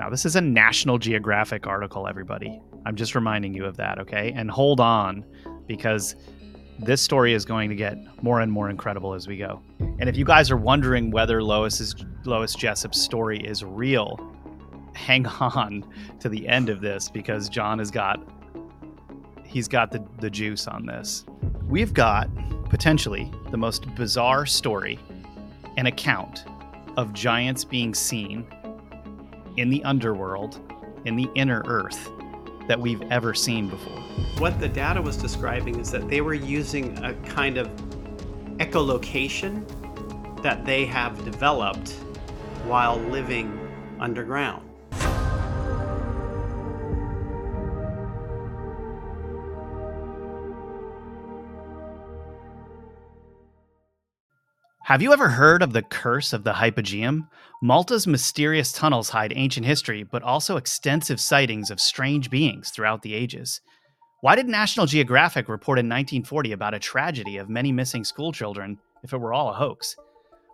Now, this is a National Geographic article, everybody. I'm just reminding you of that, okay? And hold on because this story is going to get more and more incredible as we go. And if you guys are wondering whether Lois's Lois Jessop's story is real, hang on to the end of this because John has got he's got the, the juice on this. We've got potentially the most bizarre story an account of giants being seen in the underworld, in the inner earth, that we've ever seen before. What the data was describing is that they were using a kind of echolocation that they have developed while living underground. Have you ever heard of the curse of the Hypogeum? Malta's mysterious tunnels hide ancient history, but also extensive sightings of strange beings throughout the ages. Why did National Geographic report in 1940 about a tragedy of many missing schoolchildren if it were all a hoax?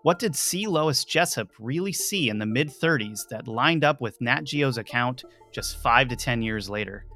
What did C. Lois Jessop really see in the mid 30s that lined up with Nat Geo's account just five to 10 years later?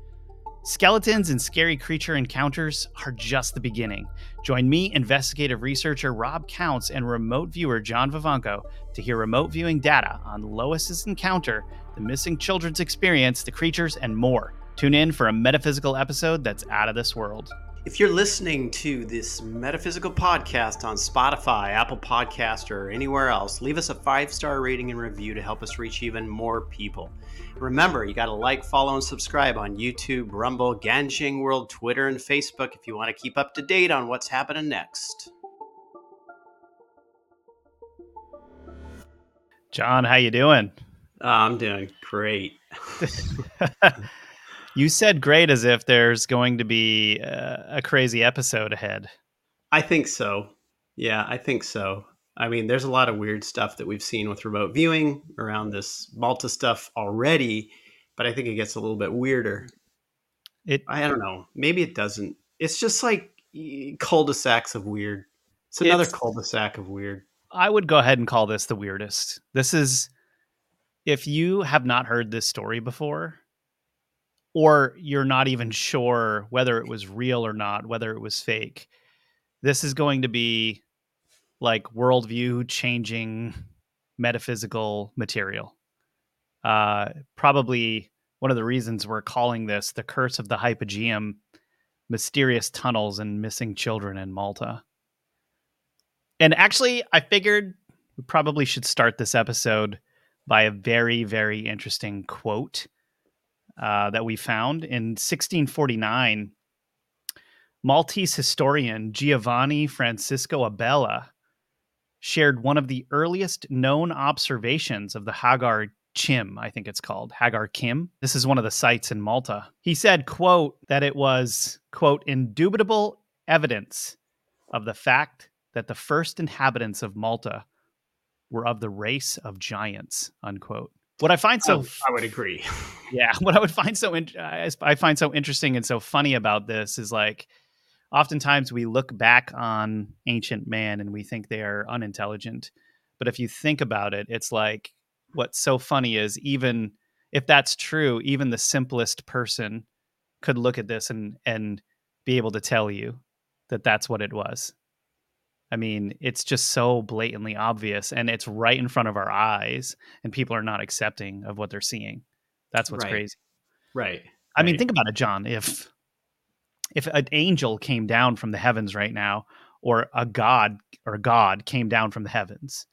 Skeletons and scary creature encounters are just the beginning. Join me, investigative researcher Rob Counts, and remote viewer John Vivanco to hear remote viewing data on Lois's encounter, the missing children's experience, the creatures, and more. Tune in for a metaphysical episode that's out of this world. If you're listening to this metaphysical podcast on Spotify, Apple Podcast, or anywhere else, leave us a five star rating and review to help us reach even more people. Remember, you got to like, follow, and subscribe on YouTube, Rumble, Ganjing World, Twitter, and Facebook if you want to keep up to date on what's happening next. John, how you doing? I'm doing great. You said great as if there's going to be uh, a crazy episode ahead. I think so. Yeah, I think so. I mean, there's a lot of weird stuff that we've seen with remote viewing around this Malta stuff already, but I think it gets a little bit weirder. It I don't know. Maybe it doesn't. It's just like cul-de-sacs of weird. It's another It's- cul-de-sac of weird. I would go ahead and call this the weirdest. This is if you have not heard this story before or you're not even sure whether it was real or not, whether it was fake. This is going to be like worldview changing metaphysical material. Uh, probably one of the reasons we're calling this the curse of the Hypogeum mysterious tunnels and missing children in Malta. And actually, I figured we probably should start this episode by a very, very interesting quote uh, that we found in 1649. Maltese historian Giovanni Francisco Abela shared one of the earliest known observations of the Hagar Chim, I think it's called Hagar Qim. This is one of the sites in Malta. He said, quote, that it was, quote, indubitable evidence of the fact that the first inhabitants of Malta were of the race of giants, unquote. What I find so Oh, I would agree. yeah what i would find so in- I I find so interesting and so funny about this is like oftentimes we look back on ancient man and we think they are unintelligent but if you think about it it's like what's so funny is even if that's true even the simplest person could look at this and and be able to tell you that that's what it was i mean it's just so blatantly obvious and it's right in front of our eyes and people are not accepting of what they're seeing that's what's Right. crazy right. I mean, think about it, John. If if an angel came down from the heavens right now, or a god or god came down from the heavens,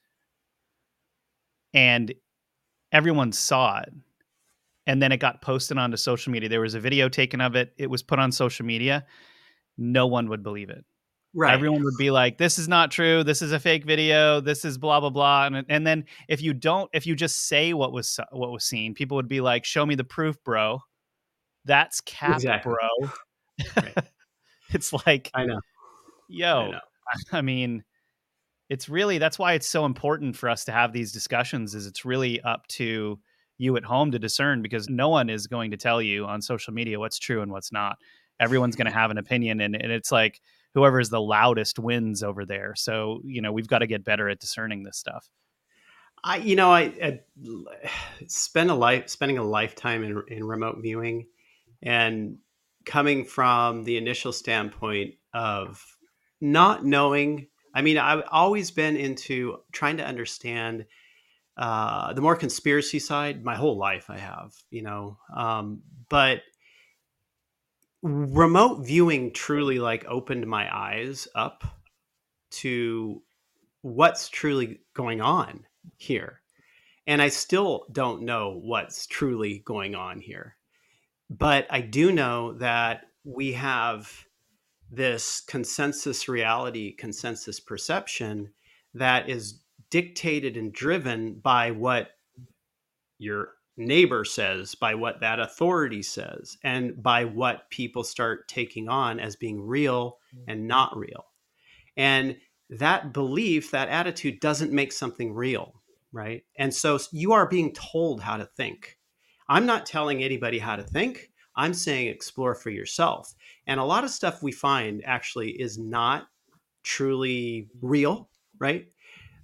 and everyone saw it, and then it got posted onto social media, there was a video taken of it. It was put on social media. No one would believe it. Right. Everyone would be like, "This is not true. This is a fake video. This is blah blah blah." And and then if you don't, if you just say what was what was seen, people would be like, "Show me the proof, bro." That's cap, Exactly. bro. Right. it's like, I know. yo, I know. I mean, it's really that's why it's so important for us to have these discussions. Is it's really up to you at home to discern because no one is going to tell you on social media what's true and what's not. Everyone's going to have an opinion, and, and it's like whoever is the loudest wins over there. So you know we've got to get better at discerning this stuff. I, you know, I, I spend a life spending a lifetime in, in remote viewing, and coming from the initial standpoint of not knowing. I mean, I've always been into trying to understand uh, the more conspiracy side. My whole life, I have, you know, um, but remote viewing truly like opened my eyes up to what's truly going on here. And I still don't know what's truly going on here. But I do know that we have this consensus reality, consensus perception that is dictated and driven by what your neighbor says, by what that authority says, and by what people start taking on as being real mm. and not real. And that belief, that attitude doesn't make something real, right? And so you are being told how to think. I'm not telling anybody how to think. I'm saying explore for yourself. And a lot of stuff we find actually is not truly real, right?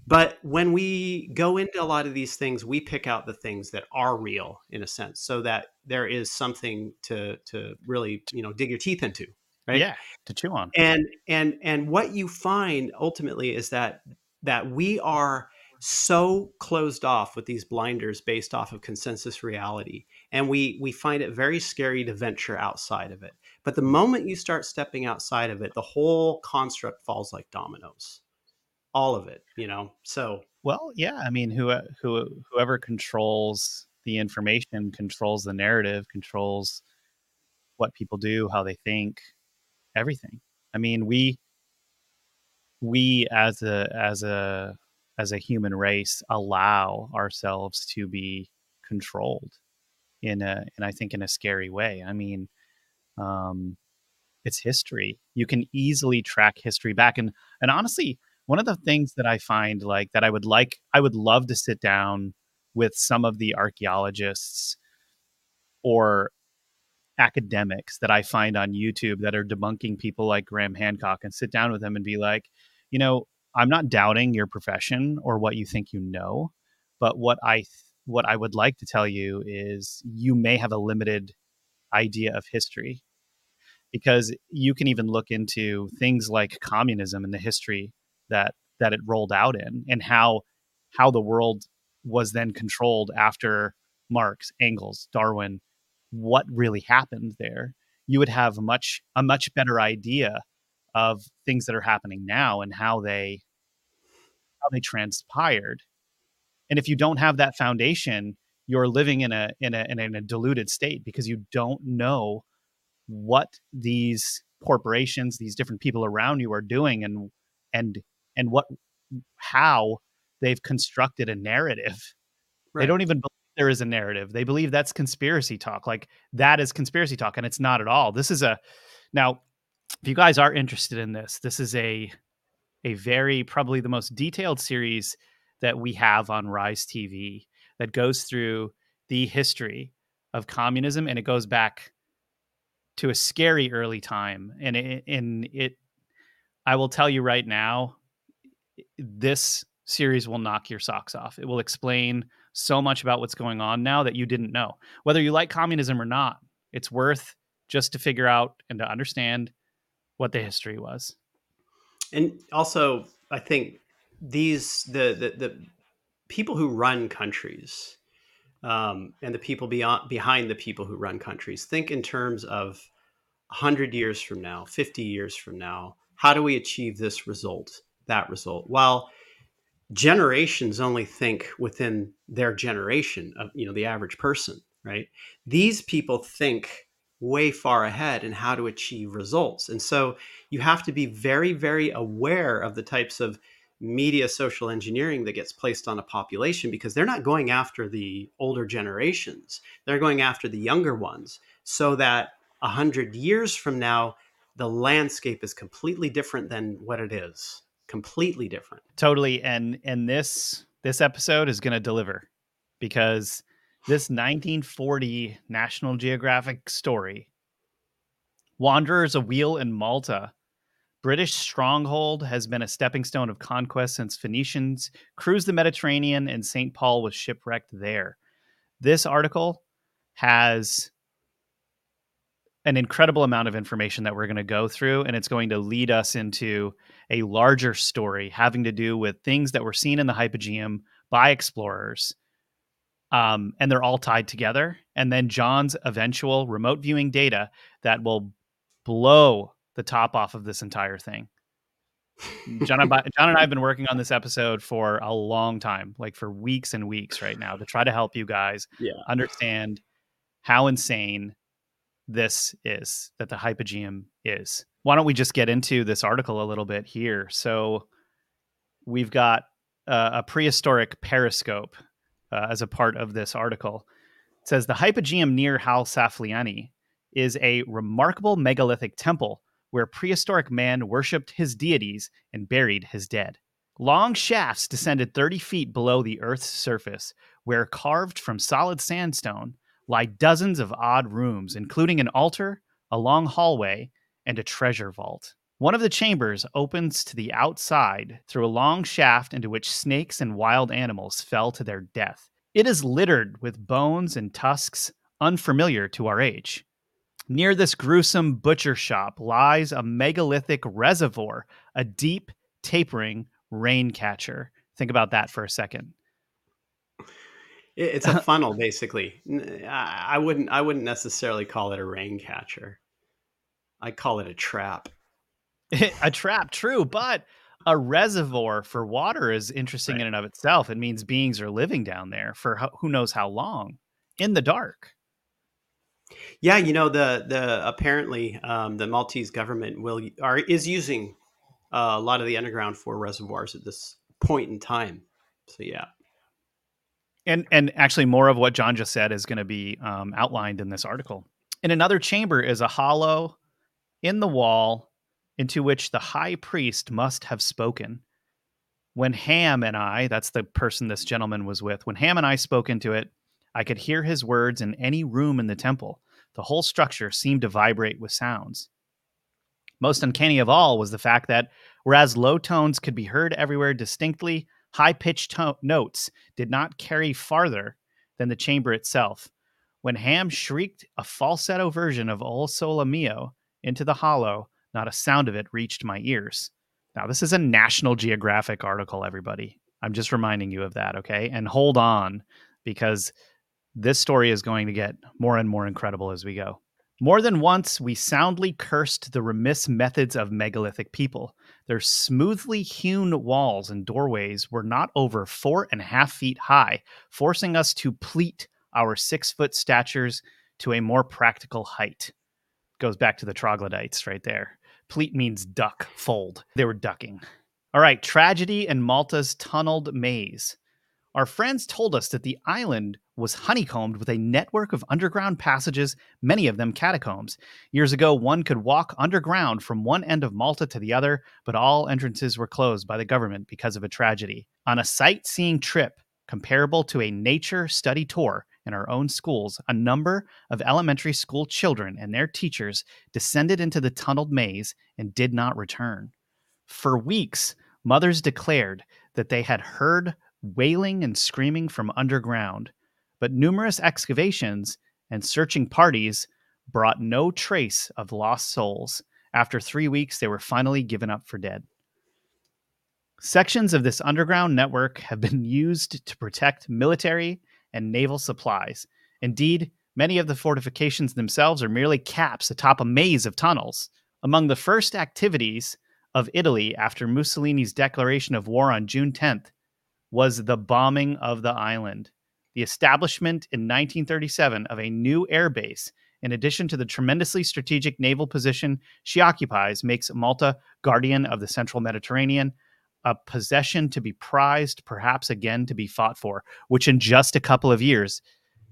But when we go mm-hmm. into a lot of these things, we pick out the things that are real in a sense, so that there is something to to really you know dig your teeth into, right? Yeah, to chew on. And and and what you find ultimately is that that we are so closed off with these blinders based off of consensus reality and we we find it very scary to venture outside of it but the moment you start stepping outside of it the whole construct falls like dominoes all of it you know so well yeah i mean who, who whoever controls the information controls the narrative controls what people do how they think everything. I mean we we as a as a as a human race allow ourselves to be controlled in a and i think in a scary way. I mean um it's history. You can easily track history back and and honestly one of the things that I find like that I would like, I would love to sit down with some of the archaeologists or academics that I find on YouTube that are debunking people like Graham Hancock and sit down with them and be like, you know, I'm not doubting your profession or what you think you know, but what I th- what I would like to tell you is you may have a limited idea of history. Because you can even look into things like communism and the history that that it rolled out in and how how the world was then controlled after Marx, Engels, Darwin, what really happened there, you would have a much a much better idea of things that are happening now and how they how they transpired. And if you don't have that foundation, you're living in a in a in a diluted state because you don't know what these corporations, these different people around you are doing and and and what how they've constructed a narrative. Right. They don't even believe there is a narrative. They believe that's conspiracy talk. Like that is conspiracy talk, and it's not at all. This is a now. If you guys are interested in this, this is a a very probably the most detailed series that we have on Rise TV that goes through the history of communism, and it goes back to a scary early time. And it, and it, I will tell you right now, this series will knock your socks off. It will explain so much about what's going on now that you didn't know. Whether you like communism or not, it's worth just to figure out and to understand what the history was. And also, I think these the the, the people who run countries um, and the people beyond behind the people who run countries think in terms of 100 years from now 50 years from now how do we achieve this result that result. While generations only think within their generation of you know the average person, right? These people think way far ahead in how to achieve results. And so you have to be very, very aware of the types of media social engineering that gets placed on a population because they're not going after the older generations. They're going after the younger ones so that a hundred years from now, the landscape is completely different than what it is completely different. Totally. And and this this episode is going to deliver because this 1940 National Geographic story Wanderers Awheel in Malta British stronghold has been a stepping stone of conquest since Phoenicians cruised the Mediterranean and St. Paul was shipwrecked there. This article has an incredible amount of information that we're going to go through, and it's going to lead us into a larger story having to do with things that were seen in the Hypogeum by explorers. Um, and they're all tied together. And then John's eventual remote viewing data that will blow the top off of this entire thing. John and, John and I have been working on this episode for a long time, like for weeks and weeks right now, to try to help you guys Yeah. understand how insane this is that the hypogeum is. Why don't we just get into this article a little bit here? So we've got uh, a prehistoric periscope uh, as a part of this article. It says the hypogeum near Hal Saflieni is a remarkable megalithic temple where prehistoric man worshipped his deities and buried his dead. Long shafts descended 30 feet below the Earth's surface, where carved from solid sandstone lie dozens of odd rooms, including an altar, a long hallway, and a treasure vault. One of the chambers opens to the outside through a long shaft into which snakes and wild animals fell to their death. It is littered with bones and tusks unfamiliar to our age. Near this gruesome butcher shop lies a megalithic reservoir, a deep, tapering rain catcher. Think about that for a second. It- It's a funnel, basically. I I wouldn't. I wouldn't necessarily call it a rain catcher. I call it a trap. a trap, true, but a reservoir for water is interesting Right. in and of itself. It means beings are living down there for ho- who knows how long in the dark. Yeah, you know the the apparently um, the Maltese government will are is using uh, a lot of the underground for reservoirs at this point in time. So yeah, And and actually, more of what John just said is going to be um, outlined in this article. In another chamber is a hollow in the wall into which the high priest must have spoken. When Ham and I, that's the person this gentleman was with, when Ham and I spoke into it, I could hear his words in any room in the temple. The whole structure seemed to vibrate with sounds. Most uncanny of all was the fact that, whereas low tones could be heard everywhere distinctly, high pitched to- notes did not carry farther than the chamber itself. When Ham shrieked a falsetto version of O Sole Mio into the hollow, not a sound of it reached my ears. Now, this is a National Geographic article, everybody. I'm just reminding you of that, okay? And hold on, because this story is going to get more and more incredible as we go. More than once, we soundly cursed the remiss methods of megalithic people. Their smoothly hewn walls and doorways were not over four and a half feet high, forcing us to pleat our six foot statures to a more practical height. Goes back to the troglodytes right there. Pleat means duck, fold. They were ducking. All right, tragedy in Malta's tunneled maze. Our friends told us that the island was honeycombed with a network of underground passages, many of them catacombs. Years ago, one could walk underground from one end of Malta to the other, but all entrances were closed by the government because of a tragedy. On a sightseeing trip comparable to a nature study tour in our own schools, a number of elementary school children and their teachers descended into the tunneled maze and did not return. For weeks, mothers declared that they had heard wailing and screaming from underground, but numerous excavations and searching parties brought no trace of lost souls. After three weeks, they were finally given up for dead. Sections of this underground network have been used to protect military and naval supplies. Indeed, many of the fortifications themselves are merely caps atop a maze of tunnels. Among the first activities of Italy after Mussolini's declaration of war on June 10th was the bombing of the island. The establishment in 1937 of a new air base, in addition to the tremendously strategic naval position she occupies, makes Malta guardian of the central Mediterranean, a possession to be prized, perhaps again to be fought for, which in just a couple of years,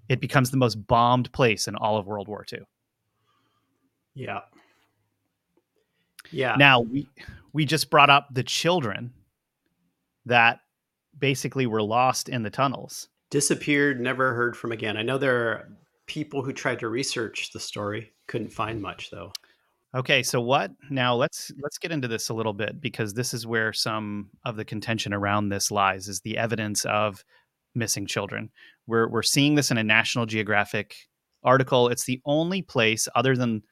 it becomes the most bombed place in all of World War II. yeah, yeah. Now we we just brought up the children that basically were lost in the tunnels. Disappeared, never heard from again. I know there are people who tried to research the story, couldn't find much though. Okay, so what? Now let's let's get into this a little bit because this is where some of the contention around this lies is the evidence of missing children. We're we're seeing this in a National Geographic article. It's the only place other than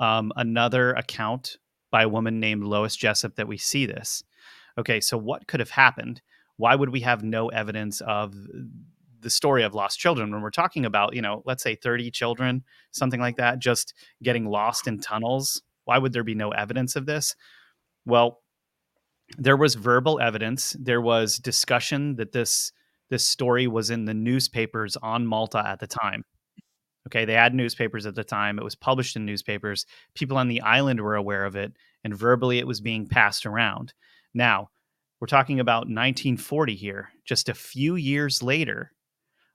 um, another account by a woman named Lois Jessop that we see this. Okay, so what could have happened? Why would we have no evidence of the story of lost children when we're talking about, you know, let's say 30 children, something like that, just getting lost in tunnels? Why would there be no evidence of this? Well, there was verbal evidence. There was discussion that this this story was in the newspapers on Malta at the time. Okay, they had newspapers at the time. It was published in newspapers. People on the island were aware of it, and verbally it was being passed around. Now, we're talking about 1940 here. Just a few years later,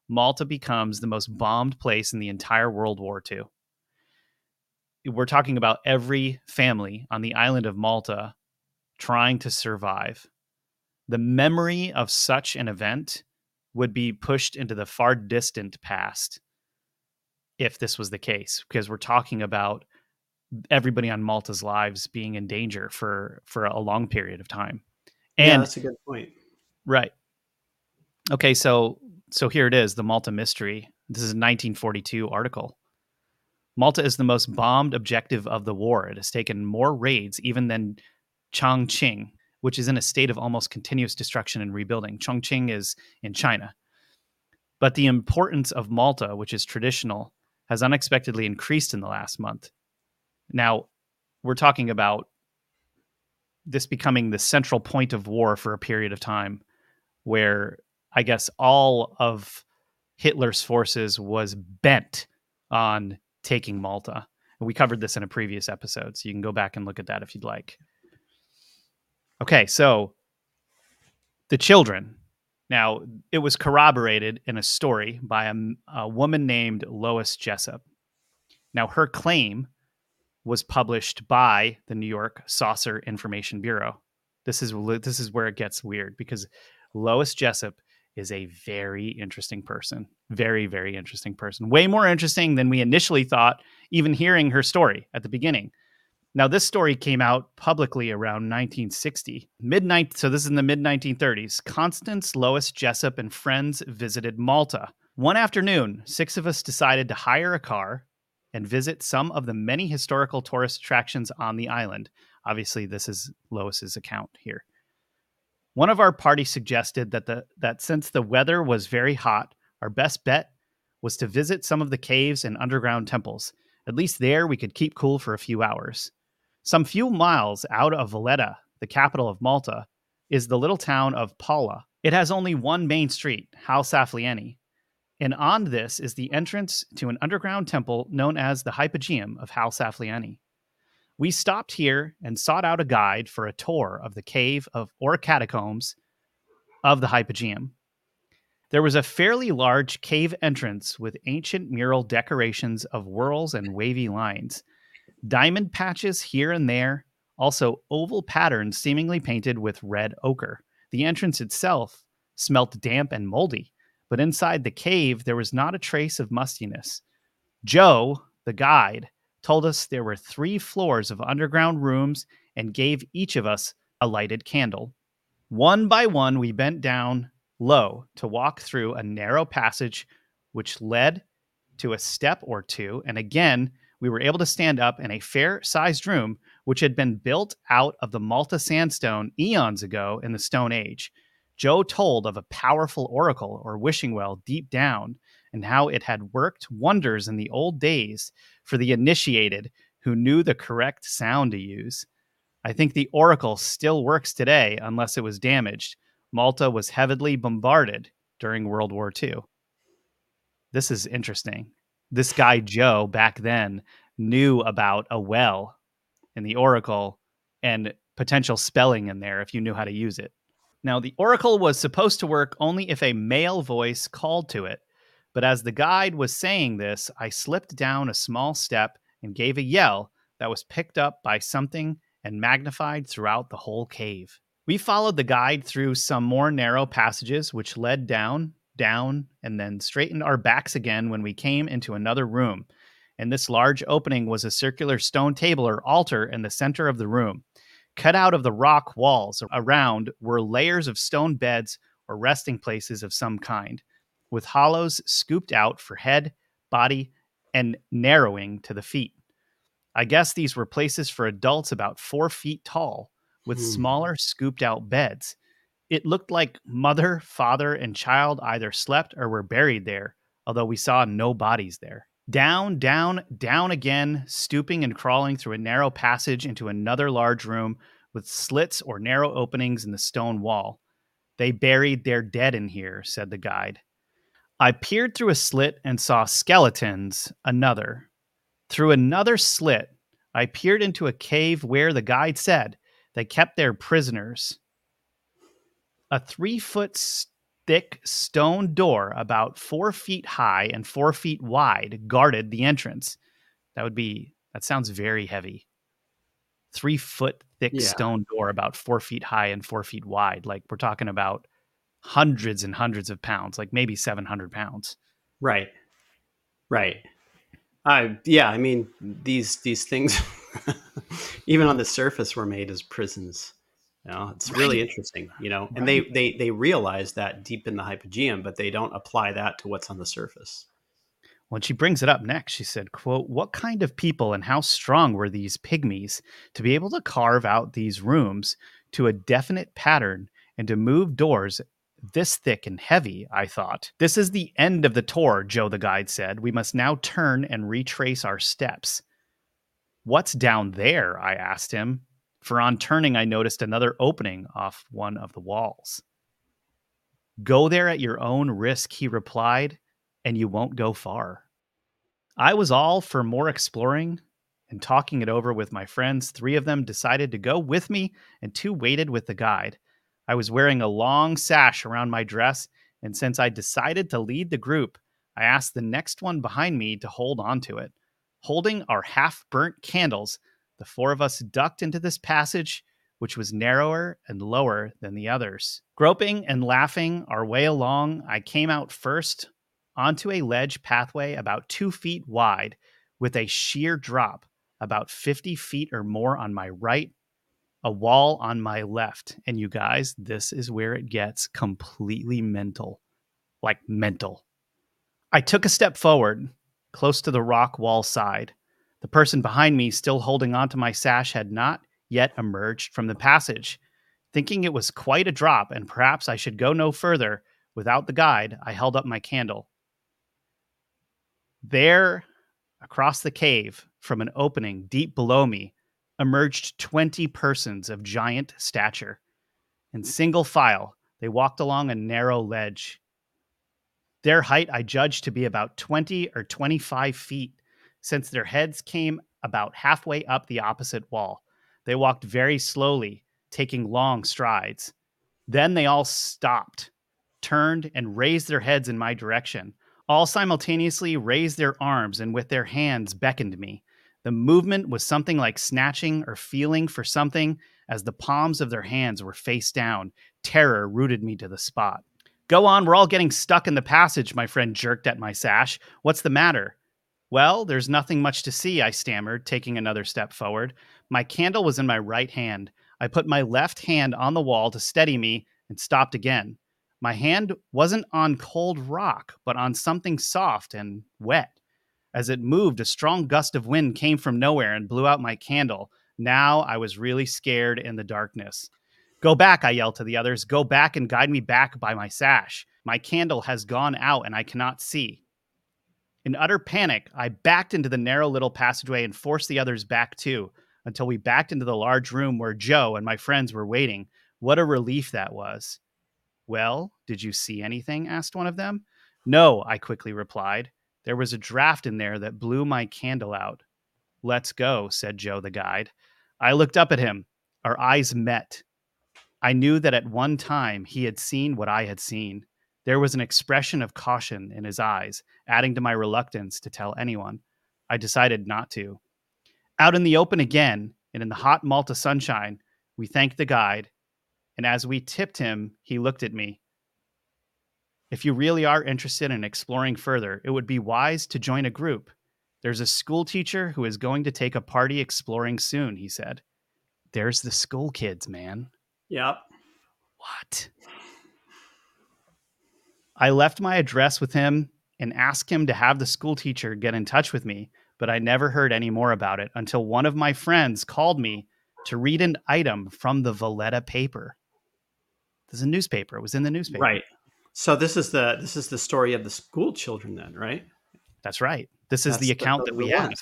Malta becomes the most bombed place in the entire World War II. We're talking about every family on the island of Malta trying to survive. The memory of such an event would be pushed into the far distant past if this was the case because we're talking about everybody on Malta's lives being in danger for for a long period of time. And yeah, that's a good point. Right. Okay, so so here it is, the Malta mystery. This is a 1942 article. Malta is the most bombed objective of the war. It has taken more raids even than Chongqing, which is in a state of almost continuous destruction and rebuilding. Chongqing is in China. But the importance of Malta, which is traditional, has unexpectedly increased in the last month. Now, we're talking about this becoming the central point of war for a period of time where I guess all of Hitler's forces was bent on taking Malta. And we covered this in a previous episode, so you can go back and look at that if you'd like. Okay, so the children. Now, it was corroborated in a story by a, a woman named Lois Jessop. Now, her claim was published by the New York Saucer Information Bureau. This is this is where it gets weird because Lois Jessop is a very interesting person. Very, very interesting person. Way more interesting than we initially thought, even hearing her story at the beginning. Now, this story came out publicly around 1960, midnight. So this is in the mid 1930s. Constance, Lois, Jessop, and friends visited Malta. One afternoon, six of us decided to hire a car and visit some of the many historical tourist attractions on the island. Obviously, this is Lois's account here. One of our party suggested that the that since the weather was very hot, our best bet was to visit some of the caves and underground temples. At least there we could keep cool for a few hours. Some few miles out of Valletta, the capital of Malta, is the little town of Paola. It has only one main street, Hal Saflieni, and on this is the entrance to an underground temple known as the Hypogeum of Hal Saflieni. We stopped here and sought out a guide for a tour of the cave of or catacombs of the Hypogeum. There was a fairly large cave entrance with ancient mural decorations of whorls and wavy lines, diamond patches here and there, also oval patterns seemingly painted with red ochre. The entrance itself smelt damp and moldy, but inside the cave, there was not a trace of mustiness. Joe, the guide, told us there were three floors of underground rooms and gave each of us a lighted candle. One by one, we bent down low to walk through a narrow passage which led to a step or two. And again, we were able to stand up in a fair sized room which had been built out of the Malta sandstone eons ago in the Stone Age. Joe told of a powerful oracle or wishing well deep down and how it had worked wonders in the old days for the initiated who knew the correct sound to use. I think the oracle still works today unless it was damaged. Malta was heavily bombarded during World War II. This is interesting. This guy, Joe, back then knew about a well in the oracle and potential spelling in there if you knew how to use it. Now, the oracle was supposed to work only if a male voice called to it. But as the guide was saying this, I slipped down a small step and gave a yell that was picked up by something and magnified throughout the whole cave. We followed the guide through some more narrow passages, which led down, down, and then straightened our backs again when we came into another room. and this large opening was a circular stone table or altar in the center of the room. Cut out of the rock walls around were layers of stone beds or resting places of some kind, with hollows scooped out for head, body, and narrowing to the feet. I guess these were places for adults about four feet tall, with Hmm. smaller, scooped out beds. It looked like mother, father, and child either slept or were buried there, although we saw no bodies there. Down, down, down again, stooping and crawling through a narrow passage into another large room with slits or narrow openings in the stone wall. They buried their dead in here, said the guide. I peered through a slit and saw skeletons, another. Through another slit, I peered into a cave where the guide said they kept their prisoners. A three foot thick stone door, about four feet high and four feet wide, guarded the entrance. That would be, that sounds very heavy. Three foot thick Yeah. stone door, about four feet high and four feet wide. Like we're talking about hundreds and hundreds of pounds, like maybe 700 pounds. Right. Right. Uh, yeah, I mean these these things even on the surface were made as prisons. You know, it's really Right. interesting, you know. And they they they realize that deep in the hypogeum, but they don't apply that to what's on the surface. When she brings it up next, she said, quote, What kind of people and how strong were these pygmies to be able to carve out these rooms to a definite pattern and to move doors this thick and heavy? I thought. This is the end of the tour, Joe the guide said. We must now turn and retrace our steps. What's down there? I asked him, for on turning, I noticed another opening off one of the walls. Go there at your own risk, he replied, and you won't go far. I was all for more exploring and talking it over with my friends. Three of them decided to go with me, and two waited with the guide. I was wearing a long sash around my dress, and since I decided to lead the group, I asked the next one behind me to hold on to it. Holding our half burnt candles, the four of us ducked into this passage, which was narrower and lower than the others. Groping and laughing our way along, I came out first onto a ledge pathway about two feet wide with a sheer drop about 50 feet or more on my right, a wall on my left. And you guys, this is where it gets completely mental. Like mental. I took a step forward, close to the rock wall side. The person behind me, still holding onto my sash, had not yet emerged from the passage. Thinking it was quite a drop and perhaps I should go no further without the guide, I held up my candle. There, across the cave, from an opening deep below me, emerged 20 persons of giant stature. In single file, they walked along a narrow ledge. Their height I judged to be about 20 or 25 feet, since their heads came about halfway up the opposite wall. They walked very slowly, taking long strides. Then they all stopped, turned, and raised their heads in my direction. All simultaneously raised their arms and with their hands beckoned me. The movement was something like snatching or feeling for something as the palms of their hands were face down. Terror rooted me to the spot. Go on, we're all getting stuck in the passage, my friend jerked at my sash. What's the matter? Well, there's nothing much to see, I stammered, taking another step forward. My candle was in my right hand. I put my left hand on the wall to steady me and stopped again. My hand wasn't on cold rock, but on something soft and wet. As it moved, a strong gust of wind came from nowhere and blew out my candle. Now I was really scared in the darkness. Go back, I yelled to the others. Go back and guide me back by my sash. My candle has gone out and I cannot see. In utter panic, I backed into the narrow little passageway and forced the others back too, until we backed into the large room where Joe and my friends were waiting. What a relief that was. Well, did you see anything? asked one of them. No, I quickly replied. There was a draft in there that blew my candle out. Let's go, said Joe the guide. I looked up at him. Our eyes met. I knew that at one time he had seen what I had seen. There was an expression of caution in his eyes, adding to my reluctance to tell anyone. I decided not to. Out in the open again, and in the hot Malta sunshine, we thanked the guide, and as we tipped him, he looked at me. If you really are interested in exploring further, it would be wise to join a group. There's a school teacher who is going to take a party exploring soon, he said. There's the school kids, man. Yep. What? I left my address with him and asked him to have the school teacher get in touch with me, but I never heard any more about it until one of my friends called me to read an item from the Valletta paper. There's a newspaper. It was in the newspaper. Right. So this is the this is the story of the school children then, right? That's right. This is That's the account that we the have.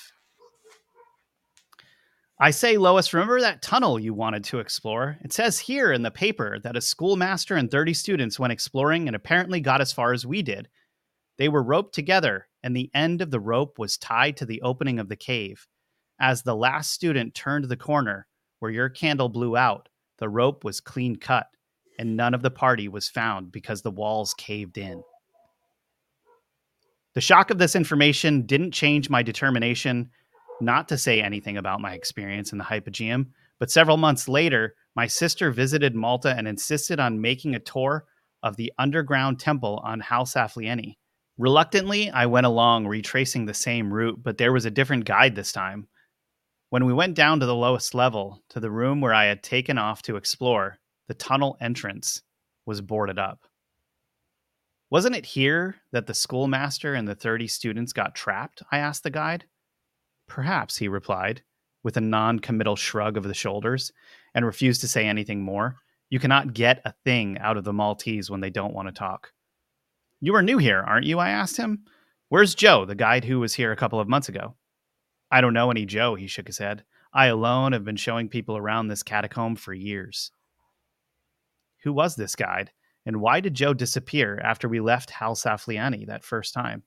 I say, Lois, remember that tunnel you wanted to explore? It says here in the paper that a schoolmaster and 30 students went exploring and apparently got as far as we did. They were roped together, and the end of the rope was tied to the opening of the cave. As the last student turned the corner where your candle blew out, the rope was clean cut, and none of the party was found because the walls caved in. The shock of this information didn't change my determination not to say anything about my experience in the Hypogeum, but several months later, my sister visited Malta and insisted on making a tour of the underground temple on Hal Saflieni. Reluctantly, I went along retracing the same route, but there was a different guide this time. When we went down to the lowest level, to the room where I had taken off to explore, the tunnel entrance was boarded up. Wasn't it here that the schoolmaster and the 30 students got trapped? I asked the guide. Perhaps, he replied, with a non committal shrug of the shoulders, and refused to say anything more. You cannot get a thing out of the Maltese when they don't want to talk. You are new here, aren't you? I asked him. Where's Joe, the guide who was here a couple of months ago? I don't know any Joe, he shook his head. I alone have been showing people around this catacomb for years. Who was this guide, and why did Joe disappear after we left Hal Saflieni that first time?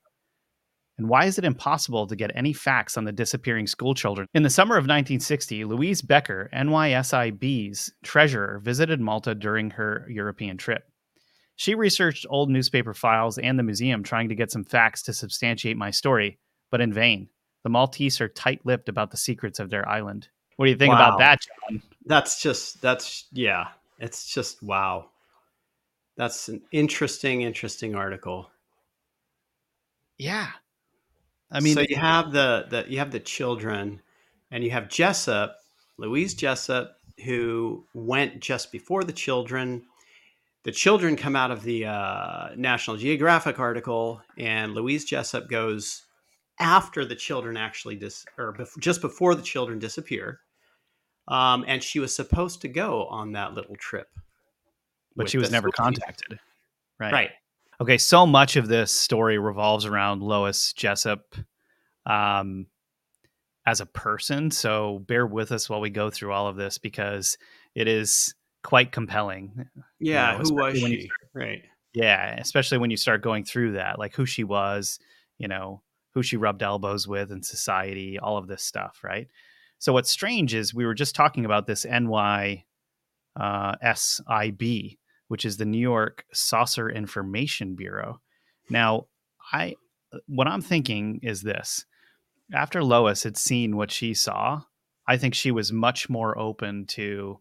And why is it impossible to get any facts on the disappearing schoolchildren? In the summer of 1960, Louise Becker, NYSIB's treasurer, visited Malta during her European trip. She researched old newspaper files and the museum trying to get some facts to substantiate my story, but in vain. The Maltese are tight lipped about the secrets of their island. What do you think Wow. about that, John? That's just that's yeah. It's just wow. That's an interesting, interesting article. Yeah. I mean, so you have the, the you have the children, and you have Jessop, Louise Jessop, who went just before the children. The children come out of the uh, National Geographic article, and Louise Jessop goes after the children actually dis or bef- just before the children disappear. Um, and she was supposed to go on that little trip, but she was never contacted. Right. Right. Okay, so much of this story revolves around Lois Jessop um, as a person. So bear with us while we go through all of this because it is quite compelling. Yeah. know, who was you she? Right. Yeah, especially when you start going through that, like who she was, you know, who she rubbed elbows with in society, all of this stuff, right? So what's strange is we were just talking about this NY uh, SIB, which is the New York Saucer Information Bureau. Now, I what I'm thinking is this: after Lois had seen what she saw, I think she was much more open to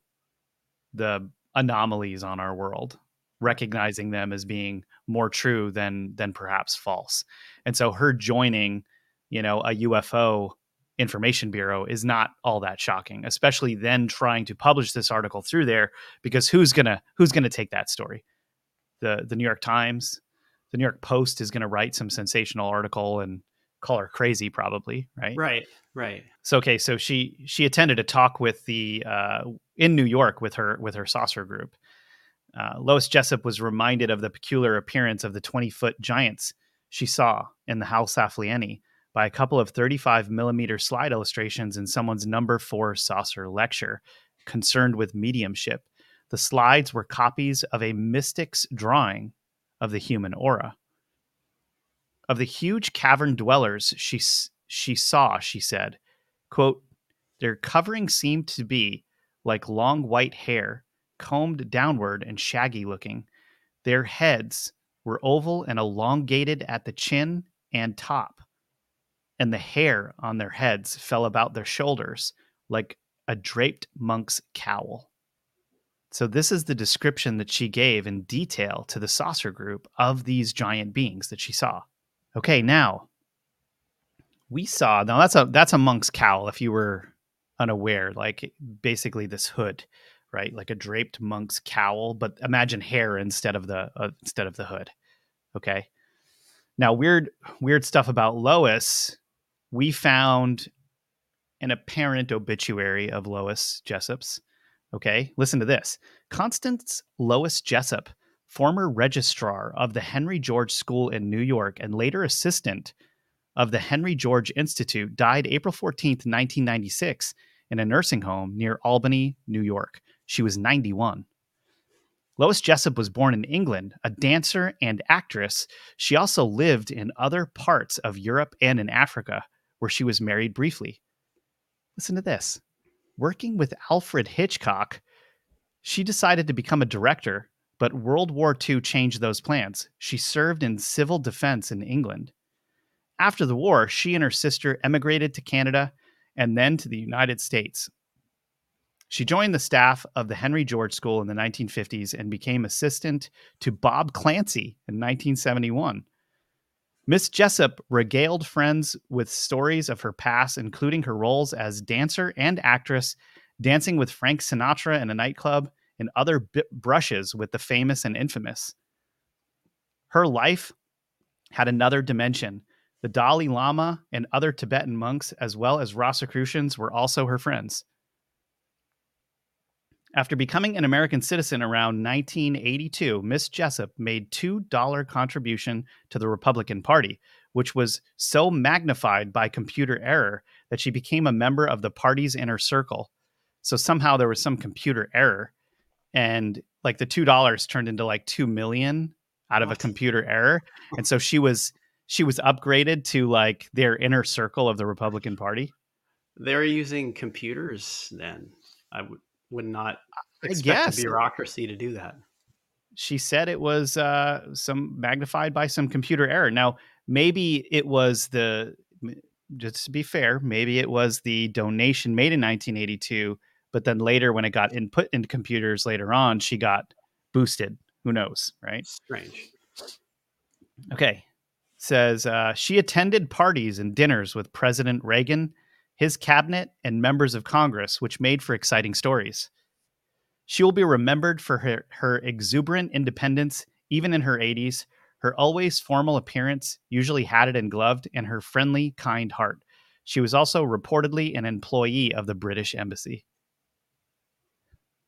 the anomalies on our world, recognizing them as being more true than than perhaps false. And so her joining, you know, a UFO information bureau is not all that shocking, especially then trying to publish this article through there because who's going to who's going to take that story? The the New York Times, the New York Post is going to write some sensational article and call her crazy probably, right? Right. Right. So okay, so she she attended a talk with the uh, in New York with her with her saucer group. Uh, Lois Jessop was reminded of the peculiar appearance of the twenty foot giants she saw in the Hal Saflieni by a couple of thirty five millimeter slide illustrations in someone's number four saucer lecture concerned with mediumship. The slides were copies of a mystic's drawing of the human aura. Of the huge cavern dwellers she she saw, she said, quote, their covering seemed to be like long white hair, combed downward and shaggy looking. Their heads were oval and elongated at the chin and top, and the hair on their heads fell about their shoulders like a draped monk's cowl. So, this is the description that she gave in detail to the saucer group of these giant beings that she saw. Okay, now we saw now that's a that's a monk's cowl if you were unaware like basically this hood right like a draped monk's cowl but imagine hair instead of the uh, instead of the hood okay now weird weird stuff about lois we found an apparent obituary of lois jessop's okay listen to this constance lois jessop former registrar of the henry george school in new york and later assistant of the Henry George Institute died April 14th, 1996, in a nursing home near Albany, New York. She was 91. Lois Jessop was born in England, a dancer and actress. She also lived in other parts of Europe and in Africa, where she was married briefly. Listen to this. Working with Alfred Hitchcock, she decided to become a director, but World War II changed those plans. She served in civil defense in England. After the war, she and her sister emigrated to Canada and then to the United States. She joined the staff of the Henry George School in the 1950s and became assistant to Bob Clancy in 1971. Miss Jessop regaled friends with stories of her past, including her roles as dancer and actress, dancing with Frank Sinatra in a nightclub, and other brushes with the famous and infamous. Her life had another dimension the Dalai Lama and other Tibetan monks, as well as Rosicrucians, were also her friends. After becoming an American citizen around 1982, Miss Jessop made $2 contribution to the Republican Party, which was so magnified by computer error that she became a member of the party's inner circle. So somehow there was some computer error and like the $2 turned into like 2 million out of a computer error. And so she was she was upgraded to like their inner circle of the Republican Party? They're using computers then. I would would not expect I guess. the bureaucracy to do that. She said it was uh, some magnified by some computer error. Now, maybe it was the just to be fair, maybe it was the donation made in 1982, but then later when it got input into computers later on, she got boosted. Who knows, right? Strange. Okay, says uh, she attended parties and dinners with President Reagan, his cabinet, and members of Congress, which made for exciting stories. She will be remembered for her, her exuberant independence, even in her 80s, her always formal appearance, usually hatted and gloved, and her friendly, kind heart. She was also reportedly an employee of the British Embassy.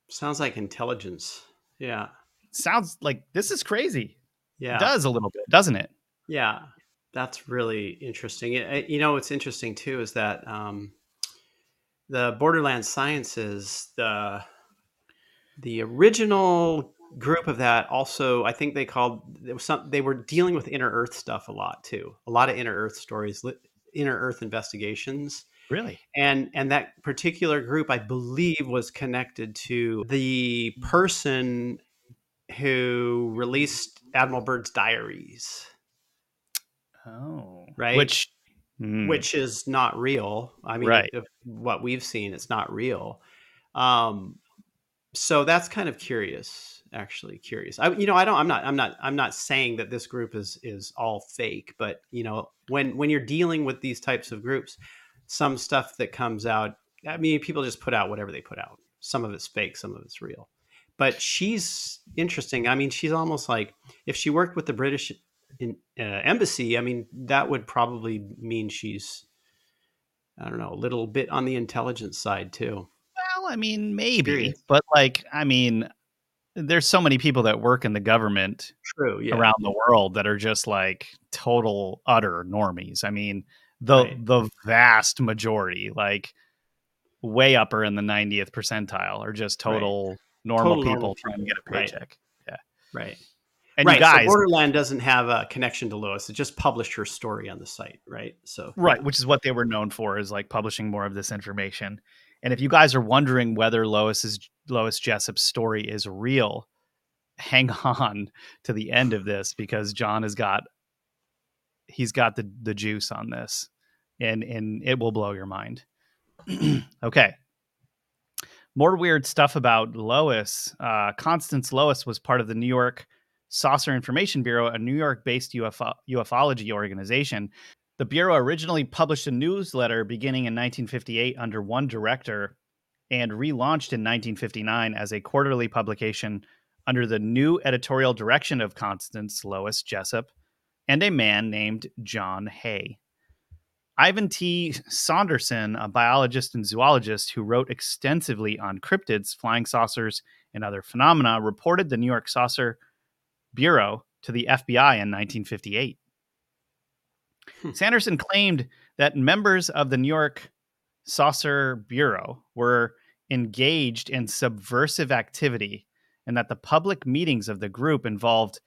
Sounds like intelligence. Yeah. Sounds like this is crazy. Yeah. It does a little bit, doesn't it? Yeah, that's really interesting. It, you know, what's interesting too is that um, the Borderland Sciences, the the original group of that, also, I think they called there was some. They were dealing with inner Earth stuff a lot too. A lot of inner Earth stories, inner Earth investigations. Really? And and that particular group, I believe, was connected to the person who released Admiral Byrd's diaries. Oh, right. Which, mm. which is not real. I mean, right. what we've seen, it's not real. Um, so that's kind of curious, actually curious. I, you know, I don't, I'm not, I'm not, I'm not saying that this group is is all fake, but you know, when when you're dealing with these types of groups, some stuff that comes out, I mean, people just put out whatever they put out. Some of it's fake, some of it's real. But she's interesting. I mean, she's almost like if she worked with the British in, uh, embassy, I mean, that would probably mean she's, I don't know, a little bit on the intelligence side too. Well, I mean, maybe, but like, I mean, there's so many people that work in the government True, yeah. around the world that are just like total utter normies. I mean, the right. the vast majority, like way upper in the 90th percentile, are just total right. normal total people normal trying to get a paycheck. Right. Yeah. Right. And right, you guys, so Borderland doesn't have a connection to Lois. It just published her story on the site, right? So right, which is what they were known for, is like publishing more of this information. And if you guys are wondering whether Lois's Lois Jessop's story is real, hang on to the end of this because John has got he's got the the juice on this, and and it will blow your mind. okay. More weird stuff about Lois. Uh, Constance Lois was part of the New York Saucer Information Bureau, a New York based UFO- ufology organization. The Bureau originally published a newsletter beginning in 1958 under one director and relaunched in 1959 as a quarterly publication under the new editorial direction of Constance Lois Jessop and a man named John Hay. Ivan T. Sanderson, a biologist and zoologist who wrote extensively on cryptids, flying saucers, and other phenomena, reported the New York Saucer Bureau to the FBI in 1958. Hmm. Sanderson claimed that members of the New York Saucer Bureau were engaged in subversive activity and that the public meetings of the group involved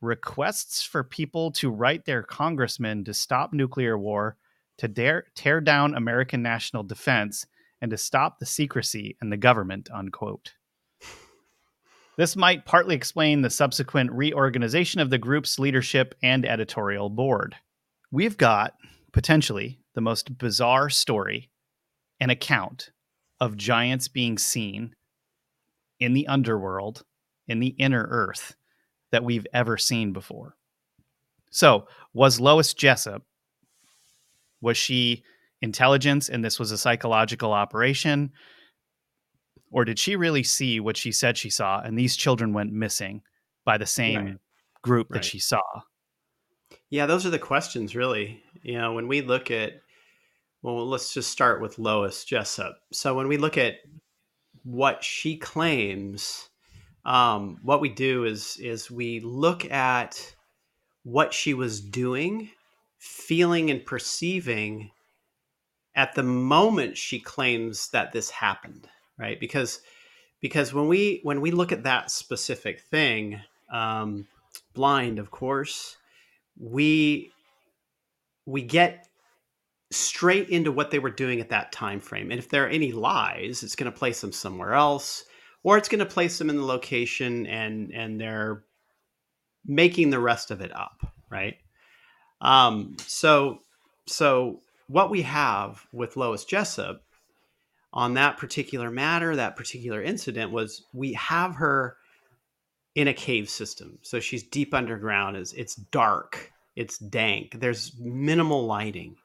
requests for people to write their congressmen to stop nuclear war, to dare, tear down American national defense, and to stop the secrecy in the government, unquote. This might partly explain the subsequent reorganization of the group's leadership and editorial board. We've got, potentially, the most bizarre story an account of giants being seen in the underworld, in the inner earth, that we've ever seen before. So, was Lois Jessop, was she intelligence and this was a psychological operation? Or did she really see what she said she saw and these children went missing by the same right. group right. that she saw? Yeah, those are the questions, really. You know, when we look at well, let's just start with Lois Jessop. So when we look at what she claims, um, what we do is is we look at what she was doing, feeling, and perceiving at the moment she claims that this happened, right? Because because when we when we look at that specific thing, um, blind, of course, we we get straight into what they were doing at that time frame. And if there are any lies, it's going to place them somewhere else, or it's going to place them in the location and and they're making the rest of it up, right? Um, so so what we have with Lois Jessop on that particular matter, that particular incident was we have her in a cave system. So she's deep underground. Is it's dark, it's dank. There's minimal lighting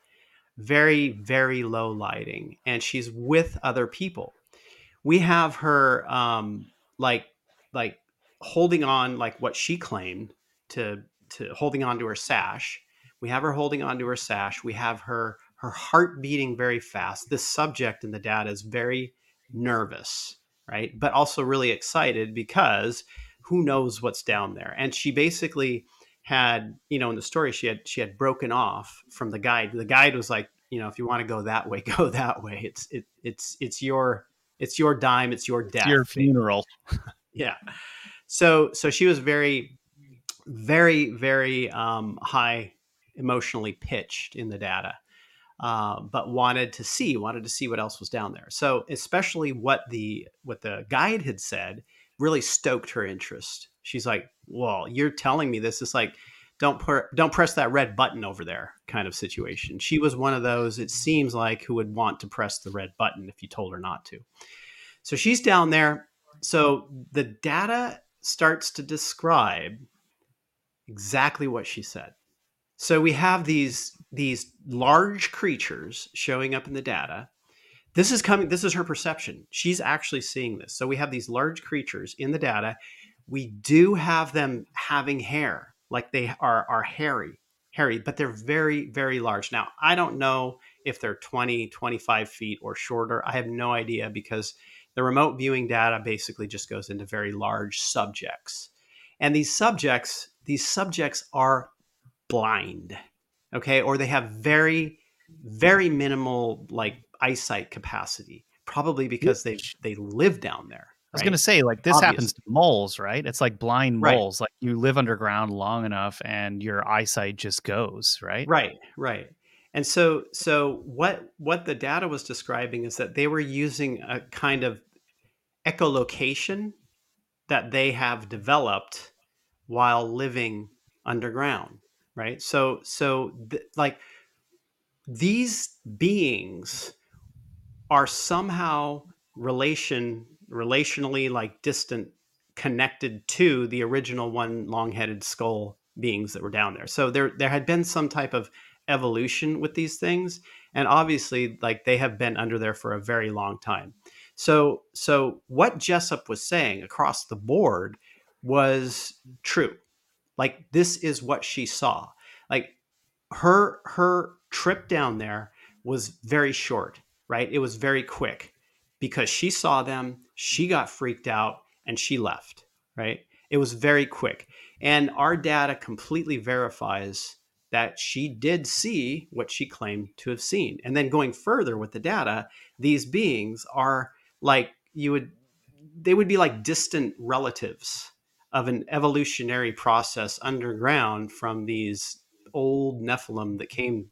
very very low lighting and she's with other people we have her um like like holding on like what she claimed to to holding on to her sash we have her holding on to her sash we have her her heart beating very fast. This subject in the data is very nervous right? But also really excited because who knows what's down there. And she basically had you know in the story she had she had broken off from the guide. The guide was like you know if you want to go that way go that way. It's it, it's it's your it's your dime it's your death. it's your funeral. Yeah. So so she was very very very um, high emotionally pitched in the data uh, but wanted to see wanted to see what else was down there. So especially what the what the guide had said really stoked her interest. She's like well you're telling me this is like don't put don't press that red button over there kind of situation. She was one of those it seems like who would want to press the red button if you told her not to. So she's down there. So the data starts to describe exactly what she said so we have these these large creatures showing up in the data. This is coming this is her perception. She's actually seeing this. So we have these large creatures in the data. We do have them having hair like they are are hairy hairy but they're very very large. Now i don't know if they're 20 25 feet or shorter. I have no idea because the remote viewing data basically just goes into very large subjects. And these subjects these subjects are blind okay or they have very very minimal like eyesight capacity probably because they they live down there I was going to say, like, this Obvious. happens to moles, right? It's like blind right. moles. Like, you live underground long enough and your eyesight just goes, right? Right, right. And so, so what what the data was describing is that they were using a kind of echolocation that they have developed while living underground, right? So, so th- like these beings are somehow relation relationally like distant connected to the original one long-headed skull beings that were down there. So there there had been some type of evolution with these things and obviously like they have been under there for a very long time so so what jessop was saying across the board was true like this is what she saw. Like her her trip down there was very short right? It was very quick. Because she saw them she got freaked out and she left right? It was very quick. And our data completely verifies that she did see what she claimed to have seen. And then going further with the data, these beings are like you would they would be like distant relatives of an evolutionary process underground from these old Nephilim that came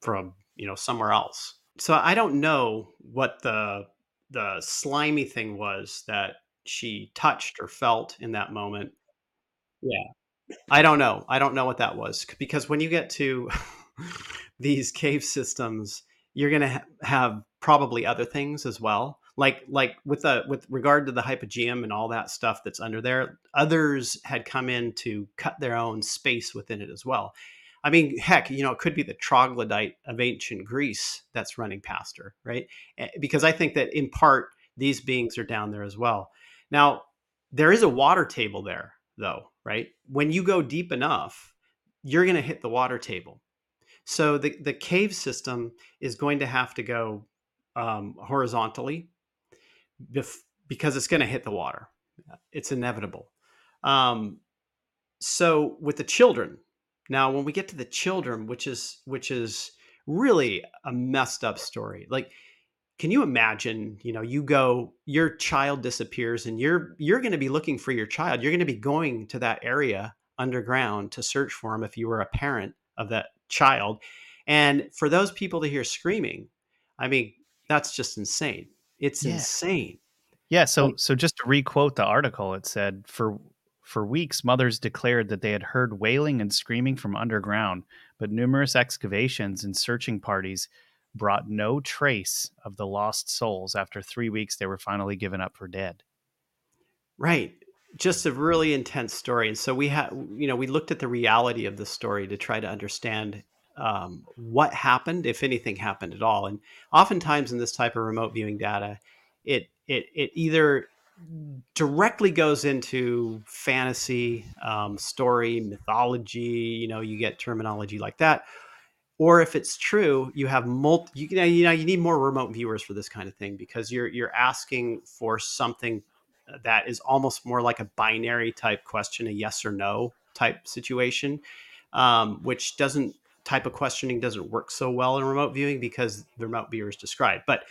from, you know, somewhere else. So I don't know what the the slimy thing was that she touched or felt in that moment. Yeah. I don't know. I don't know what that was because when you get to these cave systems, you're going to ha- have probably other things as well. Like like with the with regard to the hypogeum and all that stuff that's under there, others had come in to cut their own space within it as well. I mean, heck, you know, it could be the troglodyte of ancient Greece that's running past her, right? Eh, because I think that in part these beings are down there as well. Now, there is a water table there though, right? When you go deep enough, you're going to hit the water table. So the, the cave system is going to have to go um, horizontally bef- because it's going to hit the water. It's inevitable. Um, so with the children, now when we get to the children, which is which is really a messed up story. Like can you imagine you know you go your child disappears and you're you're going to be looking for your child you're going to be going to that area underground to search for him if you were a parent of that child and for those people to hear screaming i mean that's just insane it's Yeah. insane Yeah, so Like- so just to requote the article, it said for for weeks mothers declared that they had heard wailing and screaming from underground, but numerous excavations and searching parties brought no trace of the lost souls. After 3 weeks they were finally given up for dead. Right. Just a really intense story. And so we had, you know, we looked at the reality of the story to try to understand um, what happened, if anything happened at all. And oftentimes in this type of remote viewing data, it it it either directly goes into fantasy, um, story, mythology. You know, you get terminology like that. Or if it's true, you have multi. You know, you know, you need more remote viewers for this kind of thing because you're you're asking for something that is almost more like a binary type question, a yes or no type situation, um, which doesn't type of questioning doesn't work so well in remote viewing because the remote viewers describe. But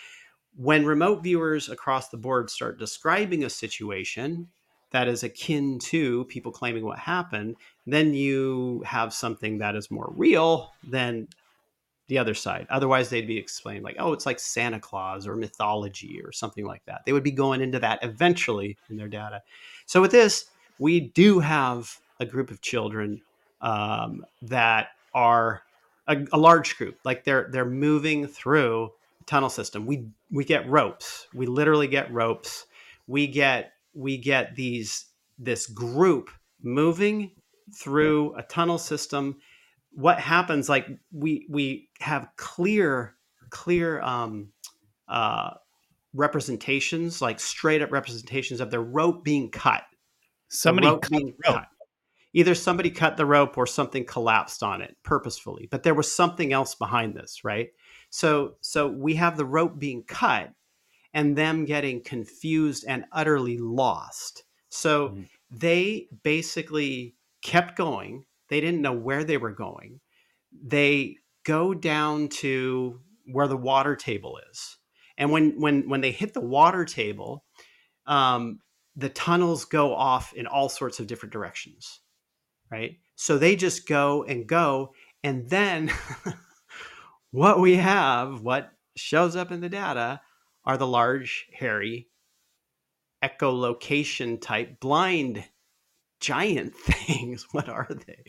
when remote viewers across the board start describing a situation that is akin to people claiming what happened, then you have something that is more real than the other side. Otherwise, they'd be explained like, oh, it's like Santa Claus or mythology or something like that. They would be going into that eventually in their data. So with this, we do have a group of children um, that are a, a large group. Like they're they're moving through a tunnel system. We we get ropes. We literally get ropes. We get we get these this group moving through a tunnel system what happens like we we have clear clear um uh representations like straight up representations of the rope being cut The Somebody rope cut being rope. cut. Either somebody cut the rope or something collapsed on it purposefully but there was something else behind this right? So so we have the rope being cut and them getting confused and utterly lost. So Mhm. they basically kept going. They didn't know where they were going. They go down to where the water table is. And when when when they hit the water table um, the tunnels go off in all sorts of different directions right? So they just go and go and then what we have what shows up in the data are the large hairy echolocation type blind giant things. What are they?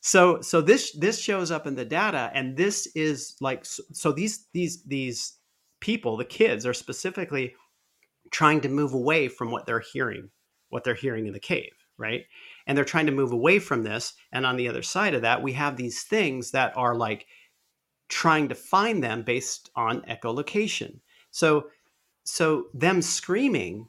So so this this shows up in the data and this is like so, so these these these people the kids are specifically trying to move away from what they're hearing what they're hearing in the cave right and they're trying to move away from this. And on the other side of that, we have these things that are like trying to find them based on echolocation. So, so them screaming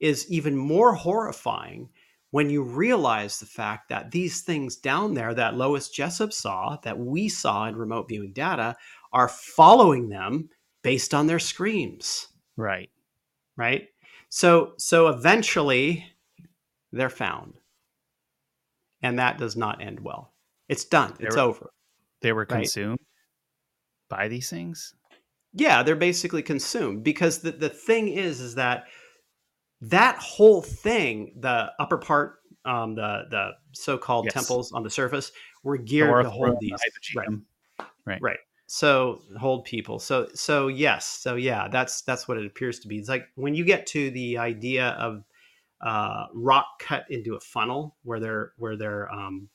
is even more horrifying when you realize the fact that these things down there that Lois Jessop saw, that we saw in remote viewing data, are following them based on their screams. Right. Right. So so eventually they're found. And that does not end well. It's done. They it's were- over. They were Right. consumed by these things. Yeah, they're basically consumed because the, the thing is is that that whole thing, the upper part, um, the the so-called Yes. temples on the surface, were geared to hold these. Right. Hypogeum. Right. So hold people. So so yes. So yeah, that's that's what it appears to be. It's like when you get to the idea of uh, rock cut into a funnel where they're where they're um,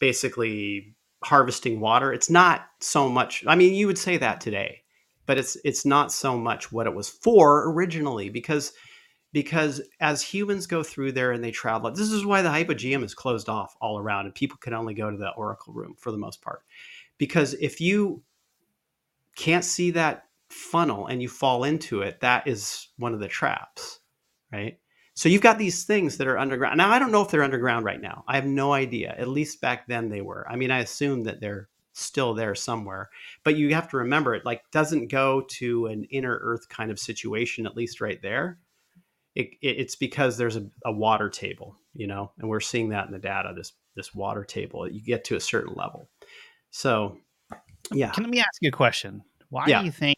basically harvesting water. It's not so much. I mean, you would say that today, but it's it's not so much what it was for originally because because as humans go through there and they travel, this is why the hypogeum is closed off all around and people can only go to the oracle room for the most part. Because if you can't see that funnel and you fall into it, that is one of the traps, right? So you've got these things that are underground. Now I don't know if they're underground right now. I have no idea. At least back then they were. I mean, I assume that they're still there somewhere. But you have to remember it like doesn't go to an inner earth kind of situation at least right there. It, it, it's because there's a, a water table, you know, and we're seeing that in the data. This this water table, you get to a certain level. So, yeah, Can let me ask you a question? Why Yeah. do you think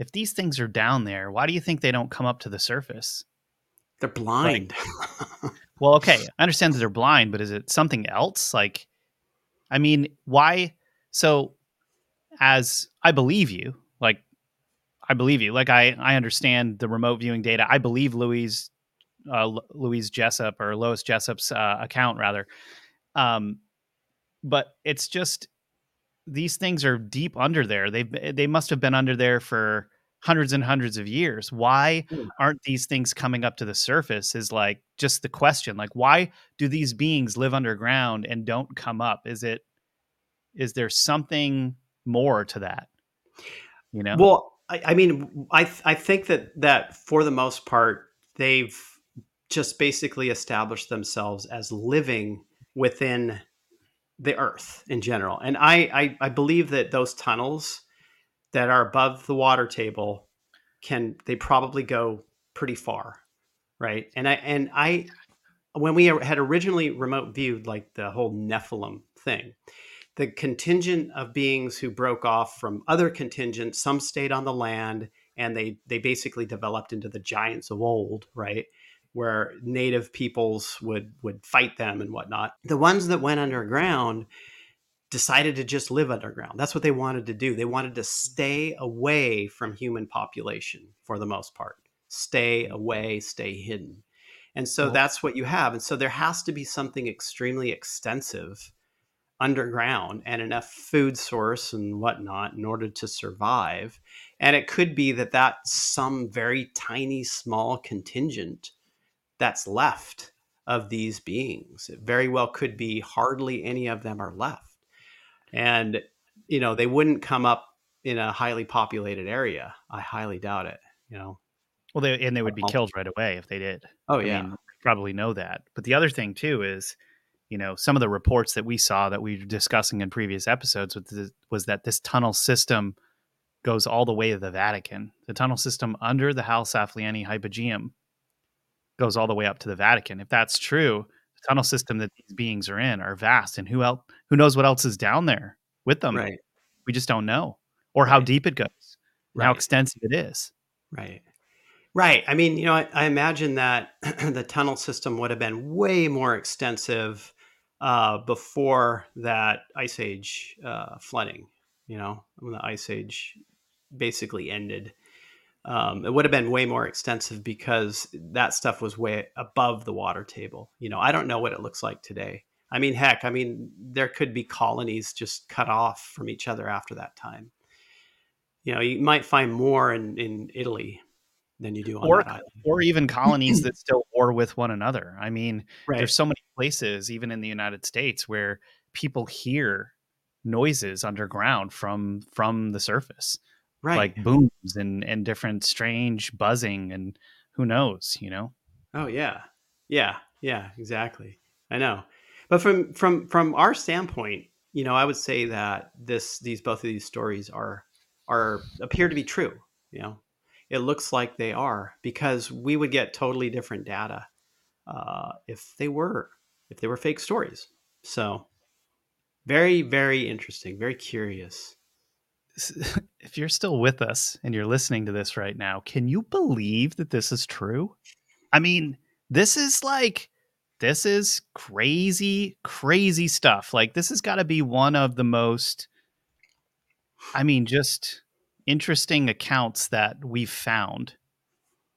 if these things are down there, why do you think they don't come up to the surface? They're blind. Well, okay, I understand that they're blind, but is it something else? Like, I mean, why? So, as I believe you, like, I believe you. Like, I I understand the remote viewing data. I believe Louise, uh, Louise Jessop or Lois Jessop's uh, account rather. Um, but it's just these things are deep under there. They've they must have been under there for hundreds and hundreds of years. Why Hmm. aren't these things coming up to the surface? Is like just the question. Like, why do these beings live underground and don't come up? Is it is there something more to that? You know, Well, I, I mean, I I think that that for the most part they've just basically established themselves as living within the Earth in general, and I I, I believe that those tunnels that are above the water table can they probably go pretty far, right? And I and I when we had originally remote viewed like the whole Nephilim thing, the contingent of beings who broke off from other contingents some stayed on the land and they they basically developed into the giants of old right where native peoples would would fight them and whatnot the ones that went underground decided to just live underground that's what they wanted to do they wanted to stay away from human population for the most part stay away stay hidden and so that's what you have and so there has to be something extremely extensive underground and enough food source and whatnot in order to survive. And it could be that that's some very tiny, small contingent that's left of these beings. It very well could be hardly any of them are left. And, you know, they wouldn't come up in a highly populated area. I highly doubt it, you know. well, they and they would be killed right away if they did. Oh, I yeah. mean, probably know that. But the other thing too is, you know, some of the reports that we saw that we were discussing in previous episodes was, the, was that this tunnel system goes all the way to the Vatican. The tunnel system under the Hal Saflieni Hypogeum goes all the way up to the Vatican. If that's true, the tunnel system that these beings are in are vast, and who else? Who knows what else is down there with them? right. We just don't know, or how deep it goes, and how extensive it is. Right. Right. I mean, you know, I, I imagine that the tunnel system would have been way more extensive uh, before that ice age uh, flooding, you know, when the ice age basically ended. Um, it would have been way more extensive because that stuff was way above the water table. You know, I don't know what it looks like today. I mean, heck, I mean, there could be colonies just cut off from each other after that time. You know, you might find more in, in Italy than you do on or that island. or even colonies that still war with one another. I mean, Right. there's so many places, even in the United States, where people hear noises underground from from the surface, right. like booms and and different strange buzzing, and who knows, you know? Oh yeah, yeah, yeah, exactly. I know, but from from from our standpoint, you know, I would say that this these both of these stories are are appear to be true. You know, it looks like they are because we would get totally different data uh, if they were if they were fake stories. So very very interesting, very curious. If you're still with us and you're listening to this right now, can you believe that this is true? I mean, this is like this is crazy, crazy stuff. Like this has got to be one of the most I mean, just interesting accounts that we've found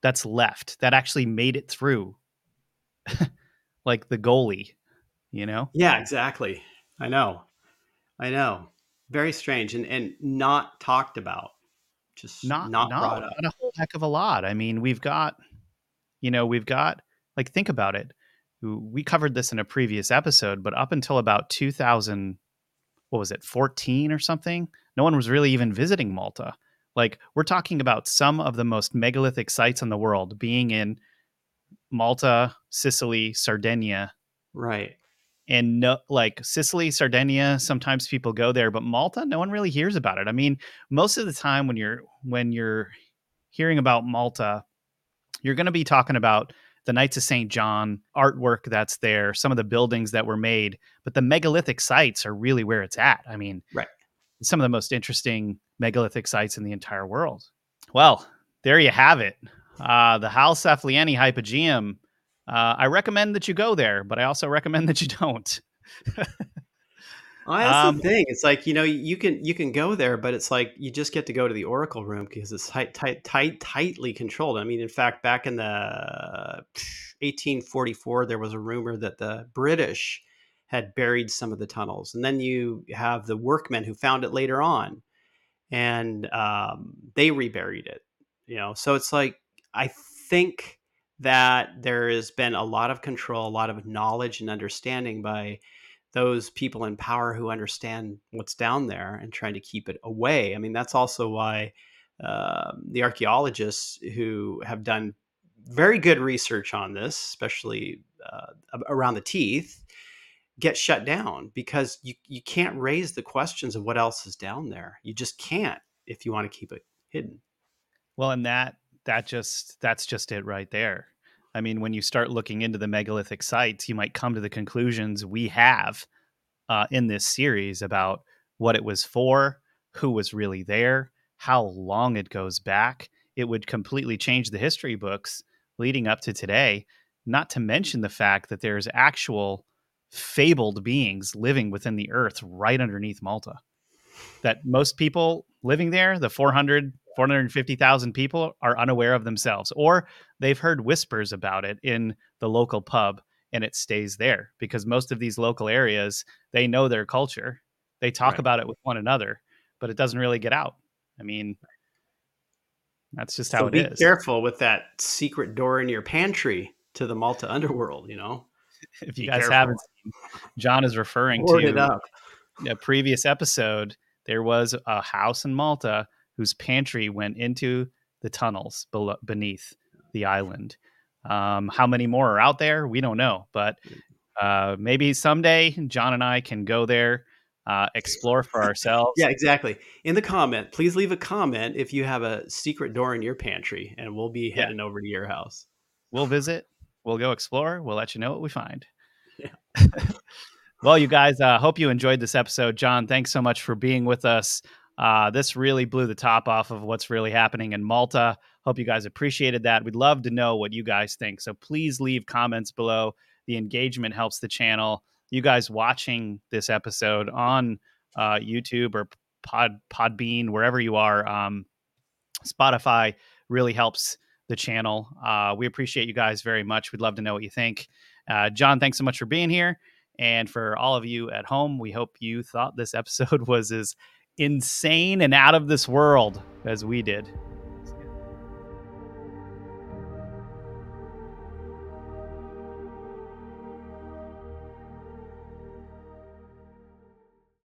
that's left that actually made it through. like the goalie, you know? Yeah, exactly. I know, I know. Very strange and and not talked about. Just Not not, not, brought up. not a whole heck of a lot. I mean, we've got you know, we've got like think about it. We covered this in a previous episode, but up until about 2000 what was it, 14 or something, no one was really even visiting Malta. Like we're talking about some of the most megalithic sites in the world being in Malta, Sicily, Sardinia, Right. and no like Sicily, Sardinia, sometimes people go there, but Malta, no one really hears about it. I mean, most of the time when you're when you're hearing about Malta, you're going to be talking about the Knights of St. John artwork that's there, some of the buildings that were made, but the megalithic sites are really where it's at. I mean, Right. some of the most interesting megalithic sites in the entire world. Well, there you have it. Uh, the Hal Saflieni Hypogeum. Uh, I recommend that you go there, but I also recommend that you don't. Well, that's Um, the thing. It's like you know you can you can go there, but it's like you just get to go to the Oracle room because it's tight, tight, tight, tightly controlled. I mean, in fact, back in the 1844, there was a rumor that the British had buried some of the tunnels, and then you have the workmen who found it later on, and um, they reburied it. You know, so it's like I think that there has been a lot of control, a lot of knowledge and understanding by those people in power who understand what's down there and trying to keep it away. I mean, that's also why um the archaeologists who have done very good research on this, especially uh, around the teeth, get shut down because you, you can't raise the questions of what else is down there. You just can't if you want to keep it hidden. Well, and that that just that's just it right there. I mean, when you start looking into the megalithic sites, you might come to the conclusions we have uh, in this series about what it was for, who was really there, how long it goes back. It would completely change the history books leading up to today. Not to mention the fact that there's actual fabled beings living within the earth right underneath Malta. That most people living there, the 400, 450,000 people, are unaware of themselves, or they've heard whispers about it in the local pub and it stays there because most of these local areas, they know their culture. They talk Right. about it with one another, but it doesn't really get out. I mean, that's just how so it be is. careful with that secret door in your pantry to the Malta underworld, you know? If you Be guys careful. haven't seen, John is referring Hoard it to a previous episode, there was a house in Malta whose pantry went into the tunnels below, beneath the island. Um, how many more are out there? We don't know, but uh, maybe someday John and I can go there, uh, explore for ourselves. Yeah, exactly. In the comment, please leave a comment if you have a secret door in your pantry, and we'll be Yeah. heading over to your house. We'll visit. We'll go explore. We'll let you know what we find. Yeah. well, you guys, uh, hope you enjoyed this episode. John, thanks so much for being with us. Uh, this really blew the top off of what's really happening in Malta. Hope you guys appreciated that. We'd love to know what you guys think. So please leave comments below. The engagement helps the channel. You guys watching this episode on uh, YouTube or Pod Podbean, wherever you are, um, Spotify really helps the channel. Uh, we appreciate you guys very much. We'd love to know what you think. Uh, John, thanks so much for being here. And for all of you at home, we hope you thought this episode was as insane and out of this world as we did.